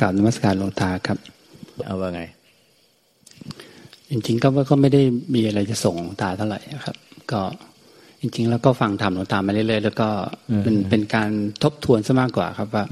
กล่าวนมัสการหลวงตาครับ เอาว่าไง จริง ๆ ก็ก็ไม่ได้มีอะไรจะส่งตาเท่าไหร่ครับ ก็จริง ๆ แล้วก็ฟังธรรมหลวงตามาเรื่อยๆแล้วก็เป็นเป็นการทบทวนซะมากกว่าครับว่า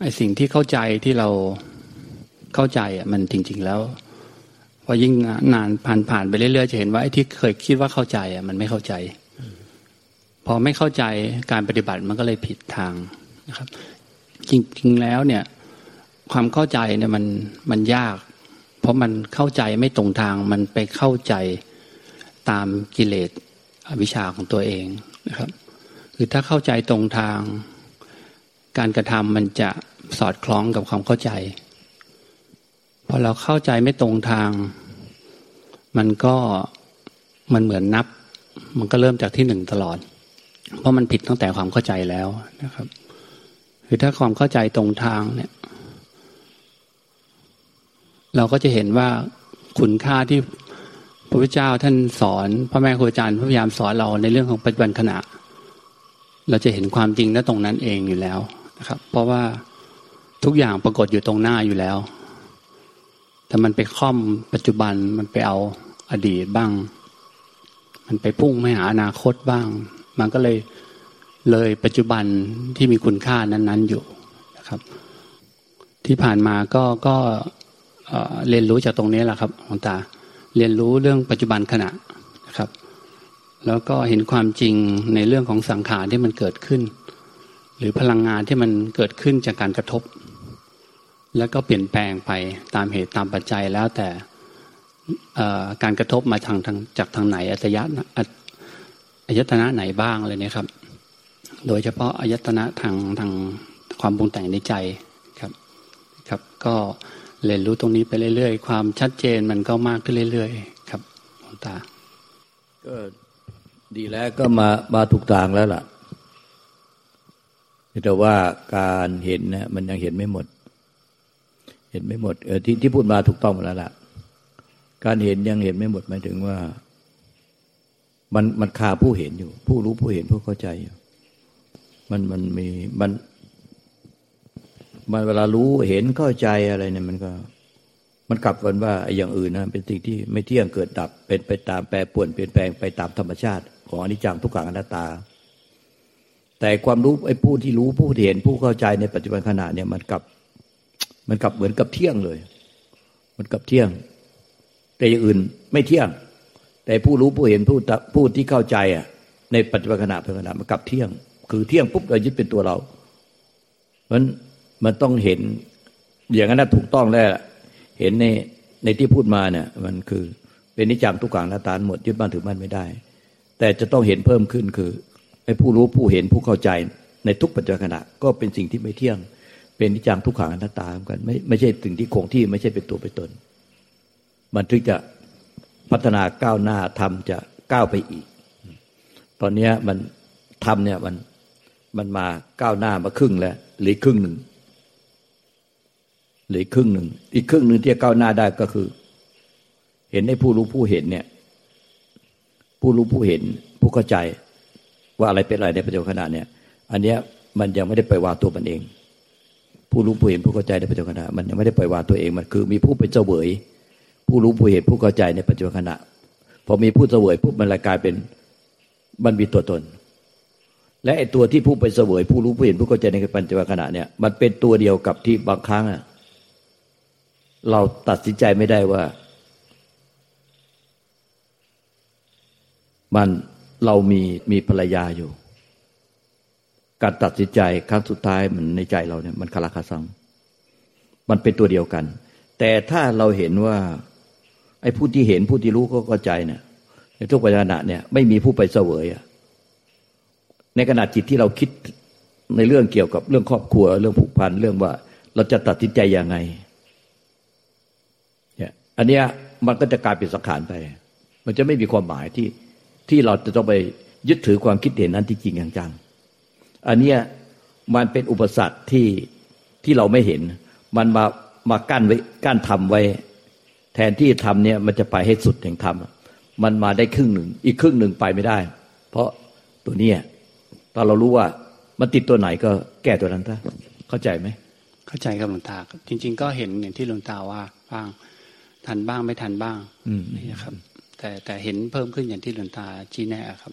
ไอ้สิ่งที่เข้าใจที่เราเข้าใจอะมันจริง ๆ แล้วพอยิ่งนานผ่านผ่านไปเรื่อยๆจะเห็นว่าไอ้ที่เคยคิดว่าเข้าใจอะมันไม่เข้าใจ พอไม่เข้าใจการปฏิบัติมันก็เลยผิดทางนะครับ จริง ๆ แล้วเนี่ย ความเข้าใจเนี่ยมันมันยาก เพราะมันเข้าใจไม่ตรงทางมันไปเข้าใจตามกิเลสอวิชชาของตัวเองนะครับ คือถ้าเข้าใจตรงทาง การกระทำมันจะสอดคล้องกับความเข้าใจพอเราเข้าใจไม่ตรงทาง มันก็มันเหมือนนับ มันก็เริ่มจากที่หนึ่งตลอด เพราะมันผิดตั้งแต่ความเข้าใจแล้วนะครับ คือถ้าความเข้าใจตรงทางเนี่ย เราก็จะเห็นว่าคุณค่าที่พระพุทธเจ้าท่านสอนพระแม่ครูอาจารย์พยายามสอนเราในเรื่องของปัจจุบันขณะ เราจะเห็นความจริงณตรงนั้นเองอยู่แล้วนะครับ เพราะว่าทุกอย่างปรากฏอยู่ตรงหน้าอยู่แล้วแต่มันไปค่อมปัจจุบันมันไปเอาอดีตบ้าง มันไปพุ่งไม่หาอนาคตบ้าง มันก็เลยเลยปัจจุบันที่มีคุณค่านั้น ๆอยู่นะครับ ที่ผ่านมาก็ก็ เรียนรู้จากตรงนี้แหละครับหลวงตา เรียนรู้เรื่องปัจจุบันขณะนะครับ แล้วก็เห็นความจริงในเรื่องของสังขารที่มันเกิดขึ้น หรือพลังงานที่มันเกิดขึ้นจากการกระทบ แล้วก็เปลี่ยนแปลงไปตามเหตุตามปัจจัยแล้วแต่การกระทบมาทางทางจากทางไหนอัตยะอายตนะไหนบ้างเลยนี่ยครับ โดยเฉพาะอายตนะทางทางความปรุงแต่งในใจครับ ครับก็ เรียนรู้ตรงนี้ไปเรื่อยๆ ความชัดเจนมันก็มากขึ้นเรื่อยๆ ครับหลวงตา ก็ดีแล้วก็มามาถูกทางแล้วล่ะแต่ว่าการเห็นนะมันยังเห็นไม่หมด เห็นไม่หมดเออที่ที่พูดมาถูกต้องหมดแล้วล่ะ การเห็นยังเห็นไม่หมดหมายถึงว่า มันมันคาผู้เห็นอยู่ ผู้รู้ผู้เห็นผู้เข้าใจอยู่มันมันมีมัน มันเวลารู้เห็นเข้าใจอะไรเนี่ยมันก็ มันกลับกันว่าอย่างอื่นนะเป็นสิ่งที่ไม่เที่ยงเกิดดับ เป็นไปตามแปรปวนเปลี่ยนแปลงไปตามธรรมชาติของอนิจจังทุกขังอนัตตา แต่ความรู้ไอ้ผู้ที่รู้ผู้ที่เห็นผู้เข้าใจในปัจจุบันขณะเนี่ยมันกลับ มันกลับเหมือนกับเที่ยงเลย มันกับเที่ยง แต่อย่างอื่นไม่เที่ยง แต่ผู้รู้ผู้เห็นผู้ผู้ที่เข้าใจอะ ในปัจจุบันขณะเป็นขณะมันกลับเที่ยง คือเที่ยงปุ๊บเรายึดเป็นตัวเราเพราะ มันต้องเห็น อย่างนั้นถูกต้องแล้วเห็นในในที่พูดมาเนี่ย มันคือเป็นนิจังทุกขังละตานหมดยึดบ้านถือบ้านไม่ได้ แต่จะต้องเห็นเพิ่มขึ้นคือไอ้ผู้รู้ผู้เห็นผู้เข้าใจในทุกปัจจุบันขณะก็เป็นสิ่งที่ไม่เที่ยง เป็นนิจังทุกขังอนัตตาเหมือนกัน ไม่ไม่ใช่สิ่งที่คงที่ไม่ใช่เป็นตัวเป็นตน มันถึงจะพัฒนาก้าวหน้าทำจะก้าวไปอีก ตอนนี้มันทำเนี่ยมันมันมาก้าวหน้ามาครึ่งแล้วหรือครึ่งหนึ่ง หรือครึ่งหนึ่ง อีกครึ่งหนึ่งที่จะก้าวหน้าได้ก็คือ เห็นในผู้รู้ผู้เห็นเนี่ย ผู้รู้ผู้เห็น ผู้เข้าใจว่าอะไรเป็นอะไรในปัจจุบันขณะเนี่ย อันเนี้ยมันยังไม่ได้ไปวางตัวมันเอง ผู้รู้ผู้เห็นผู้เข้าใจในปัจจุบันขณะมันยังไม่ได้ปล่อยวางตัวเองมันคือ มีผู้เป็นเจ้าเวย ผู้รู้ผู้เห็นผู้เข้าใจในปัจจุบันขณะพอมีผู้เสวยปุ๊บมันลกลายเป็นมันมีตัวตน และไอ้ตัวที่ผู้ไปเสวย ผู้รู้ผู้เห็นผู้เข้าใจในปัจจุบันขณะเนี่ยมันเป็นตัวเดียวกับที่บางครั้งอะ เราตัดสินใจไม่ได้ว่า มันเรามีมีภรรยาอยู่ การตัดสินใจครั้งสุดท้ายมันในใจเราเนี่ยมันคาราคาซังมันเป็นตัวเดียวกัน แต่ถ้าเราเห็นว่า ไอ้ผู้ที่เห็นผู้ที่รู้ก็เข้าใจเนี่ยในทุกปัจจุบันเนี่ย ไม่มีผู้ไปเสวยอะในขณะจิตที่เราคิดในเรื่องเกี่ยวกับเรื่องครอบครัว เรื่องผูกพันเรื่องว่า เราจะตัดสินใจยังไง อันเนี้ยมันก็จะกลายเป็นสังขารไป มันจะไม่มีความหมายที่ที่เราจะต้องไปยึดถือความคิดเห็นนั้นที่จริงอย่างจัง อันเนี้ยมันเป็นอุปสรรคที่ที่เราไม่เห็น มันมามากั้นไว้กั้นทำไว้ แทนที่ทำเนี่ยมันจะไปให้สุดแห่งธรรมมันมาได้ครึ่งหนึ่ง อีกครึ่งหนึ่งไปไม่ได้ เพราะตัวเนี้ยตอนเรารู้ว่ามันติดตัวไหนก็แก้ตัวนั้นซะเข้าใจไหมเข้าใจครับหลวงตาจริง ๆ ก็เห็นอย่างที่หลวงตาว่าบ้าง ทันบ้างไม่ทันบ้างนี่นะครับ แต่แต่เห็นเพิ่มขึ้นอย่างที่หลวงตาชี้แนะครับ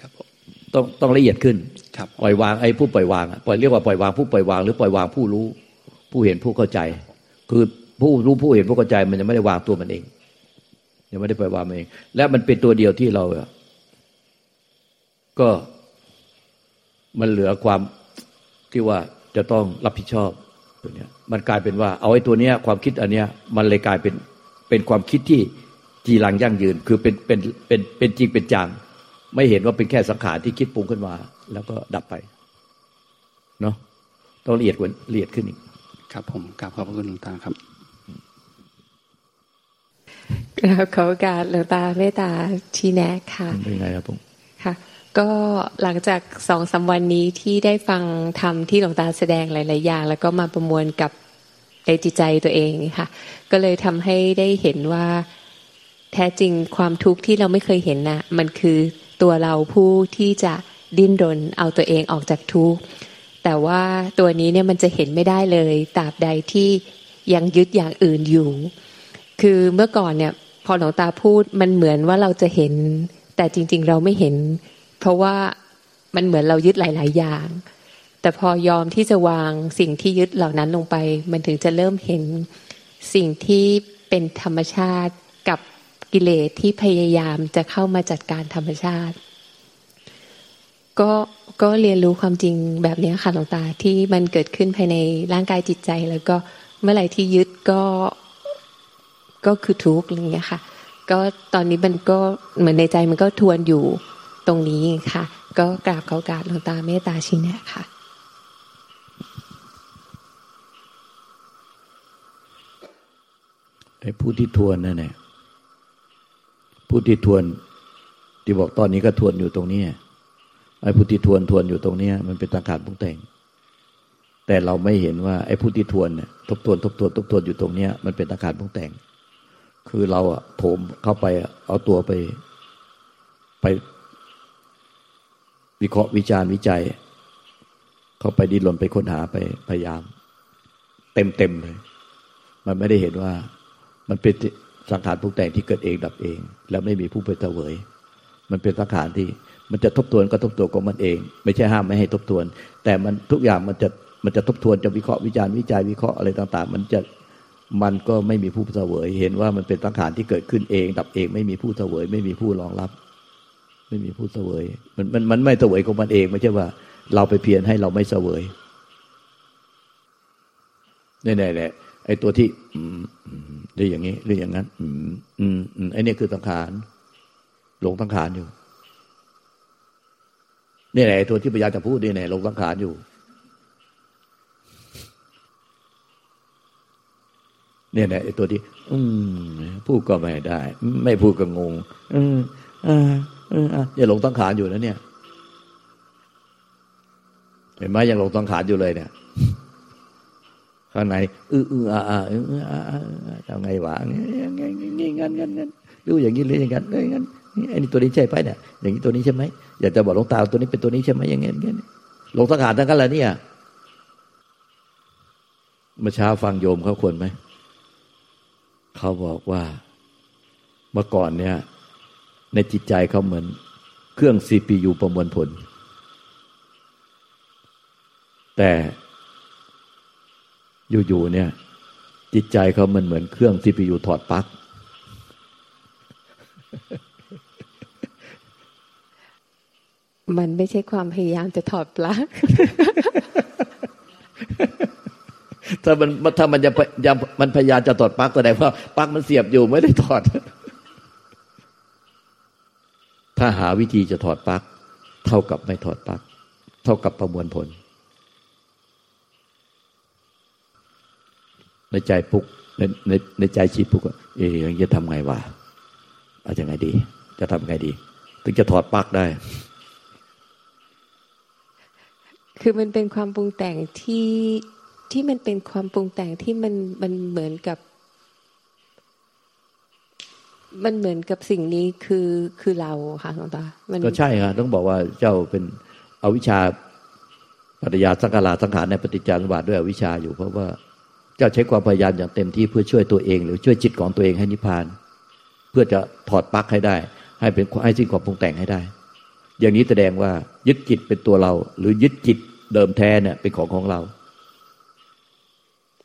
ครับผมต้องต้องละเอียดขึ้นครับปล่อยวางไอ้ผู้ปล่อยวางปล่อยเรียกว่าปล่อยวางผู้ปล่อยวางหรือปล่อยวางผู้รู้ ผู้เห็นผู้เข้าใจ คือผู้รู้ผู้เห็นผู้เข้าใจ มันยังไม่ได้วางตัวมันเองยังไม่ได้ปล่อยวางมันเอง และมันเป็นตัวเดียวที่เราก็มันเหลือความที่ว่าจะต้องรับผิดชอบตัวเนี้ยมันกลายเป็นว่า เอาไอ้ตัวเนี้ยความคิดอันเนี้ยมันเลยกลายเป็น เป็นความคิดที่จีรังยั่งยืน คือเป็นเป็นเป็นเป็นจริงเป็นจังไม่เห็นว่าเป็นแค่สังขารที่คิดปรุงขึ้นมา แล้วก็ดับไปเนาะต้องละเอียดกว่าละเอียดขึ้นอีกครับ ผมกราบขอบพระคุณหลวงตาครับกราบขอการหลวงตาเมตตาชี้แนะค่ะเป็นไงครับผมค่ะ ก็หลังจากสองสาวันนี้ที่ได้ฟังธรรมที่หลวงตาแสดงหลาย ๆ อย่าง แล้วก็มาประมวลกับ ในจิตใจตัวเองค่ะ ก็เลยทำให้ได้เห็นว่า แท้จริงความทุกข์ที่เราไม่เคยเห็นนะ่ะ มันคือตัวเราผู้ที่จะดิ้นรนเอาตัวเองออกจากทุกข์แต่ว่าตัวนี้เนี่ยมันจะเห็นไม่ได้เลยตราบใดที่ยังยึดอย่างอื่นอยู่ คือเมื่อก่อนเนี่ย พอหลวงตาพูดมันเหมือนว่าเราจะเห็น แต่จริง ๆ เราไม่เห็น เพราะว่ามันเหมือนเรายึดหลาย ๆ อย่าง แต่พอยอมที่จะวางสิ่งที่ยึดเหล่านั้นลงไป มันถึงจะเริ่มเห็นสิ่งที่เป็นธรรมชาติกับกิเลสที่พยายามจะเข้ามาจัดการธรรมชาติ ก็ก็เรียนรู้ความจริงแบบนี้ค่ะหลวงตาที่มันเกิดขึ้นภายในร่างกายจิตใจ แล้วก็เมื่อไหร่ที่ยึดก็ก็คือทุกข์อะไรเงี้ยค่ะ ก็ตอนนี้มันก็เหมือนในใจมันก็ทวนอยู่ตรงนี้ค่ะ ก็กราบเขากราบหลวงตาเมตตาชี้แนะค่ะ ไอ้ผู้ที่ทวนนั่นแหละผู้ที่ทวน ที่บอกตอนนี้ก็ทวนอยู่ตรงนี้ไอ้ผู้ที่ทวนทวนอยู่ตรงนี้มันเป็นตังขาดปุงแต่ง แต่เราไม่เห็นว่าไอ้ผู้ที่ทวนเนี่ยทบทวนทบทวนทบทวนอยู่ตรงนี้มันเป็นตังขาดปุงแต่ง คือเราอะโถมเข้าไปเอาตัวไป ไป วิเคราะห์วิจารณ์วิจัย เข้าไปดิ้นรนไปค้นหาไปพยายาม เต็มเต็มเลย มันไม่ได้เห็นว่า มันเป็นสังขารปรุงแต่งที่เกิดเองดับเอง แล้วไม่มีผู้ไปเสวย มันเป็นสังขารที่มันจะทบทวนก็ทบทวนของมันเอง ไม่ใช่ห้ามไม่ให้ทบทวน แต่มันทุกอย่างมันจะมันจะทบทวนจะวิเคราะห์วิจารณ์วิจัยวิเคราะห์อะไรต่าง ๆ มันจะมันก็ไม่มีผู้เสวย เห็นว่ามันเป็นสังขารที่เกิดขึ้นเอง ดับเอง ไม่มีผู้เสวย ไม่มีผู้รองรับ ไม่มีผู้เสวย มันมันมันไม่เสวยของมันเอง ไม่ใช่ว่า เราไปเพียรให้เราไม่เสวยนี่แน่ ไอ้ตัวที่หรืออย่างนี้หรืออย่างนั้น อืม อืมอืมไอ้นี่คือสังขารหลงสังขารอยู่นี่แหละตัวที่พยายามจะพูดนี่แหละหลงสังขารอยู่ เนี่ยแหละไอ้ตัวที่ อืม พูดก็ไม่ได้ ไม่พูดก็งง อืมอ่าอ่าอย่าหลงสังขารอยู่นะเนี่ย เห็นไหมยังหลงสังขารอยู่เลยเนี่ย ข้างในอืออืออ่าอ่าอืออ่าทำไงวะงี้งี้งี้งั้นงั้นงั้นดูอย่างนี้เลยอย่างนั้นเลยงั้นไอ้นี่ตัวนี้ใช่ไหมเนี่ยอย่างนี้ตัวนี้ใช่ไหมอยากจะบอกหลวงตาตัวนี้เป็นตัวนี้ใช่ไหมอย่างเงี้ยงี้หลงสังขารทั้งกันเลยเนี่ยเมื่อเช้าฟังโยมเขาควรไหมเขาบอกว่าเมื่อก่อนเนี่ย ในจิตใจเขาเหมือน เครื่องซีพียูประมวลผล แต่ อยู่ๆเนี่ย จิตใจเขามันเหมือนเครื่องซีพียูถอดปลั๊กมันไม่ใช่ความพยายามจะถอดปลั๊กถ้ามันถ้ามันจะยังมันพยายามจะถอดปลั๊กแสดงว่าปลั๊กมันเสียบอยู่ไม่ได้ถอด ถ้าหาวิธีจะถอดปลั๊กเท่ากับไม่ถอดปลั๊กเท่ากับประมวลผล ในใจปุกในในในใจชีปุกเอ๊ยจะทำไงวะเอาจะไงดี จะทำไงดี ถึงจะถอดปลั๊กได้ คือมันเป็นความปรุงแต่งที่ที่มันเป็นความปรุงแต่งที่มันมันเหมือนกับ มันเหมือนกับสิ่งนี้คือคือเราค่ะหลวงตาก็ใช่ค่ะต้องบอกว่าเจ้าเป็นเอาวิชาปัญญาสังขาราสังขารในปฏิจจารบาทด้วยอวิชชาอยู่เพราะว่า เจ้าใช้ความพยายามอย่างเต็มที่เพื่อช่วยตัวเอง หรือช่วยจิตของตัวเองให้นิพพาน เพื่อจะถอดปลั๊กให้ได้ ให้เป็นให้สิ้นความปรุงแต่งให้ได้ อย่างนี้แสดงว่ายึดจิตเป็นตัวเรา หรือยึดจิตเดิมแท้เนี่ยเป็นของของเรา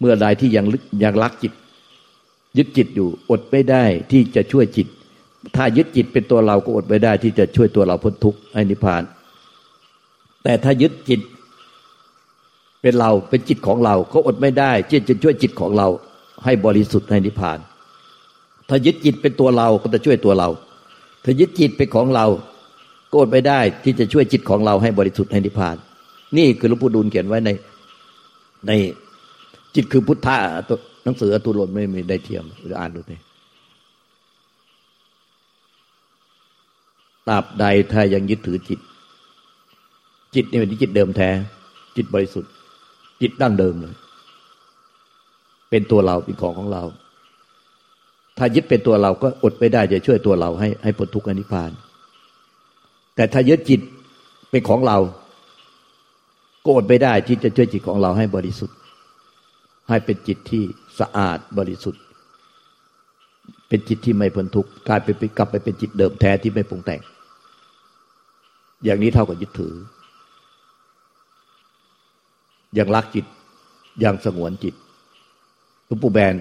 เมื่อใดที่ยังยังรักจิต ยึดจิตอยู่อดไม่ได้ที่จะช่วยจิต ถ้ายึดจิตเป็นตัวเราก็อดไม่ได้ที่จะช่วยตัวเราพ้นทุกข์ให้นิพพาน แต่ถ้ายึดจิต เป็นเราเป็นจิตของเราเขาอดไม่ได้ที่จะช่วยจิตของเรา ให้บริสุทธิ์ให้นิพพาน ถ้ายึดจิตเป็นตัวเราก็จะช่วยตัวเรา ถ้ายึดจิตเป็นของเราก็อดไม่ได้ที่จะช่วยจิตของเราให้บริสุทธิ์ให้นิพพาน นี่คือหลวงปู่ดูลเขียนไว้ในในจิตคือพุทธะหนังสืออตุลนไม่มีได้เทียมหรืออ่านดูสิตราบใดถ้ายังยึดถือจิต จิตนี่เป็นจิตเดิมแท้ จิตบริสุทธิ์ จิตดั้งเดิมเลย เป็นตัวเราเป็นของของเรา ถ้ายึดเป็นตัวเราก็อดไม่ได้จะช่วยตัวเราให้ให้พ้นทุกข์อนิพพาน แต่ถ้ายึดจิตเป็นของเราก็อดไม่ได้ที่จะช่วยจิตของเราให้บริสุทธิ์ ให้เป็นจิตที่สะอาดบริสุทธิ์ เป็นจิตที่ไม่พ้นทุกข์กลายไปกลับไปเป็นจิตเดิมแท้ที่ไม่ปรุงแต่ง อย่างนี้เท่ากับยึดถือ ยังรักจิต ยังสงวนจิตหลวงปู่แบน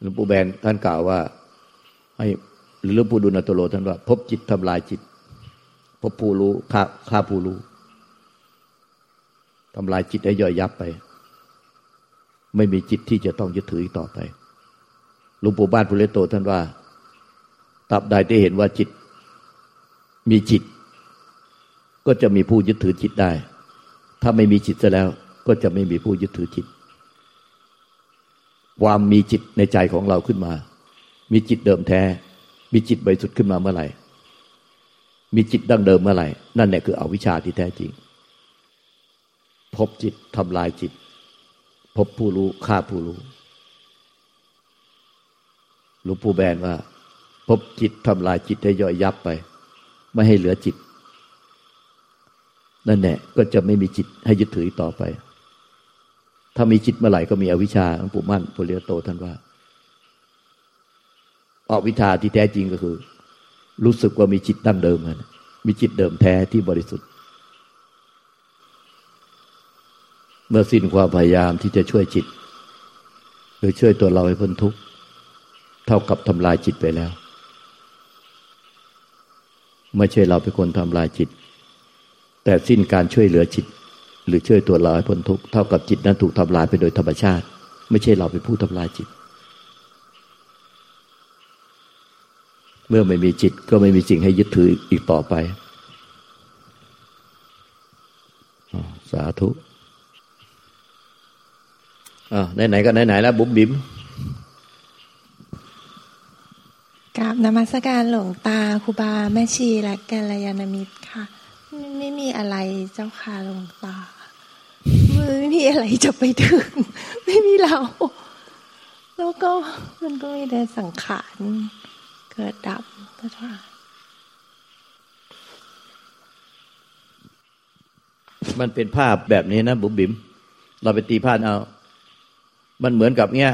หลวงปู่แบนท่านกล่าวว่า ให้หรือหลวงปู่ดุลตโลท่านว่า พบจิตทำลายจิต พบผู้รู้ฆ่าฆ่าผู้รู้ทำลายจิตให้ย่อยยับไป ไม่มีจิตที่จะต้องยึดถืออีกต่อไปหลวงปู่บ้านพุเลโตท่านว่าตับใดที่เห็นว่าจิต มีจิต ก็จะมีผู้ยึดถือจิตได้ ถ้าไม่มีจิตซะแล้วก็จะไม่มีผู้ยึดถือจิต ความมีจิตในใจของเราขึ้นมา มีจิตเดิมแท้ มีจิตบริสุทธิ์ขึ้นมาเมื่อไหร่ มีจิตดั้งเดิมเมื่อไหร่ นั่นแหละคืออวิชชาที่แท้จริง พบจิตทำลายจิต พบผู้รู้ฆ่าผู้รู้หลวงปู่แบนว่า พบจิตทำลายจิตให้ย่อยยับไป ไม่ให้เหลือจิต นั่นแหละก็จะไม่มีจิตให้ยึดถือต่อไป ถ้ามีจิตเมื่อไหร่ก็มีอวิชชาหลวงปู่มั่นปุริยโตท่านว่าอวิชชาที่แท้จริงก็คือ รู้สึกว่ามีจิตตั้งเดิมนมีจิตเดิมแท้ที่บริสุทธิ์ เมื่อสิ้นความพยายามที่จะช่วยจิต หรือช่วยตัวเราให้พ้นทุกข์เท่ากับทำลายจิตไปแล้ว ไม่ใช่เราเป็นคนทำลายจิต แต่สิ้นการช่วยเหลือจิต หรือช่วยตัวเราให้พ้นทุกข์เท่ากับจิตนั้นถูกทำลายไปโดยธรรมชาติ ไม่ใช่เราเป็นผู้ทำลายจิต เมื่อไม่มีจิตก็ไม่มีสิ่งให้ยึดถืออีกต่อไปสาธุอ่าไหนๆก็ไหนๆแล้วบุ๋มบิ๋มกราบนมัสการหลวงตาครูบาแม่ชีและกัลยาณมิตรค่ะ ไม่มีอะไรเจ้าค่ะหลวงตาไม่มีอะไรจะไปถึง ไม่มีเรา แล้วก็มันก็มีแต่สังขารเกิดดับพระเจ้ามันเป็นภาพแบบนี้นะบุ๋มบิ๋มเราไปตีพานเอา มันเหมือนกับเนี้ย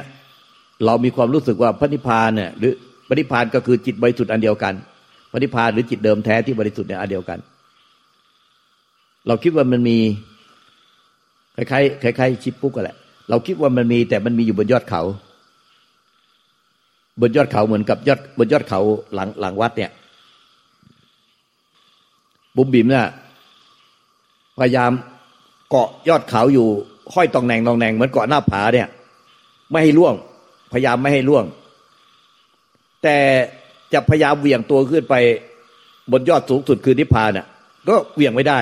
เรามีความรู้สึกว่าพระนิพพานเนี่ยหรือพระนิพพานก็คือจิตบริสุทธิ์อันเดียวกันพระนิพพานหรือจิตเดิมแท้ที่บริสุทธิ์เนี่ยอันเดียวกัน เราคิดว่ามันมีคล้ายๆคล้ายๆชิปปุ๊กกันแหละ เราคิดว่ามันมีแต่มันมีอยู่บนยอดเขา บนยอดเขาเหมือนกับยอดบนยอดเขาหลังหลังวัดเนี่ย บุ๋มบิมเนี่ยพยายามเกาะยอดเขาอยู่ห้อยตองแหนงตองแหนงเหมือนเกาะหน้าผาเนี่ย ไม่ให้ล่วง พยายามไม่ให้ล่วง แต่จะพยายามเหวี่ยงตัวขึ้นไปบนยอดสูงสุดคือนิพพานน่ะ ก็เหวี่ยงไม่ได้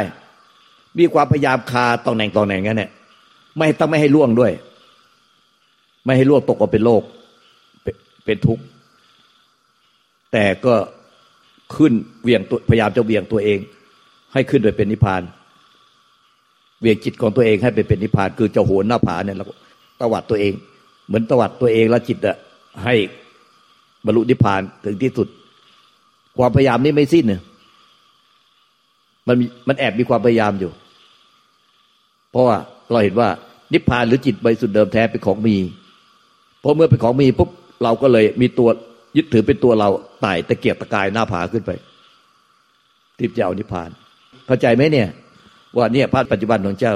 มีความพยายามคาตองแหน่งตองแหน่งนั้นเนี่ยไม่ต้องไม่ให้ล่วงด้วย ไม่ให้ล่วงตกอเป็นโลกเป็นทุกข์แต่ก็ขึ้นเวียงตัวพยายามจะเวียงตัวเอง ให้ขึ้นไปเป็นนิพพาน เวียงจิตของตัวเองให้ไปเป็นนิพพาน คือจะโหนหน้าผาเนี่ยแล้วตวัดตัวเอง เหมือนตวัดตัวเองแล้วจิตอะให้บรรลุนิพพานถึงที่สุด ความพยายามนี้ไม่สิ้นเนี่ย มันมันแอบมีความพยายามอยู่ เพราะว่าเราเห็นว่านิพพานหรือจิตบริสุทธิ์เดิมแท้เป็นของมี เพอเมื่อเป็นของมีปุ๊บเราก็เลยมีตัวยึดถือเป็นตัวเราไต่ตะเกียกตะกายหน้าผาขึ้นไปทิพจะเอานิพพาน เข้าใจไหมเนี่ย ว่าเนี่ยพระปัจจุบันของเจ้า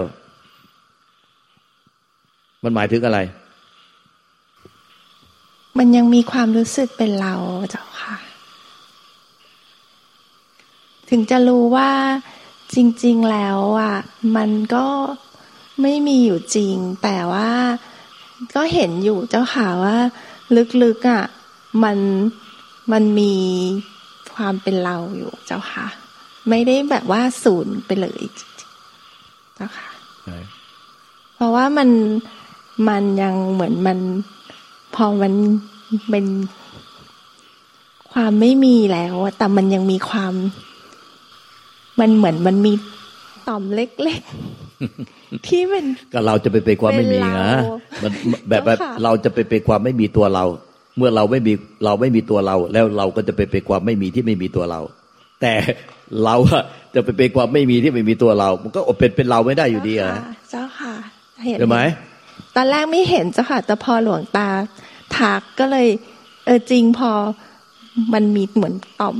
มันหมายถึงอะไร มันยังมีความรู้สึกเป็นเราเจ้าค่ะ ถึงจะรู้ว่าจริง ๆ แล้วอะ มันก็ไม่มีอยู่จริง แต่ว่าก็เห็นอยู่เจ้าค่ะว่า ลึกๆอะ มันมันมีความเป็นเราอยู่เจ้าค่ะ ไม่ได้แบบว่าศูนย์ไปเลยเจ้าค่ะเพราะว่ามันมันยังเหมือนมัน พอมันเป็นความไม่มีแล้วแต่มันยังมีความ มันเหมือนมันมีต่อมเล็กๆ ที่เป็นก็เราจะไปเป็นความไม่มีนะมันแบบแบบเราจะไปเป็นความไม่มีตัวเรา เมื่อเราไม่มีเราไม่มีตัวเรา แล้วเราก็จะไปเป็นความไม่มีที่ไม่มีตัวเรา แต่เราจะไปเป็นความไม่มีที่ไม่มีตัวเรา มันก็อดเป็นเป็นเราไม่ได้อยู่ดีอะเจ้าค่ะเห็นใช่ไหมตอนแรกไม่เห็นเจ้าค่ะแต่พอหลวงตาทักก็เลย เออจริงพอมันมีเหมือนต่อม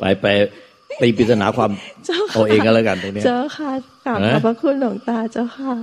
ไปไปตีปริศนาความเจ้าค่ะเอาเองก็แล้วกันตรงนี้เจ้าค่ะกราบขอบพระคุณหลวงตาเจ้าค่ะ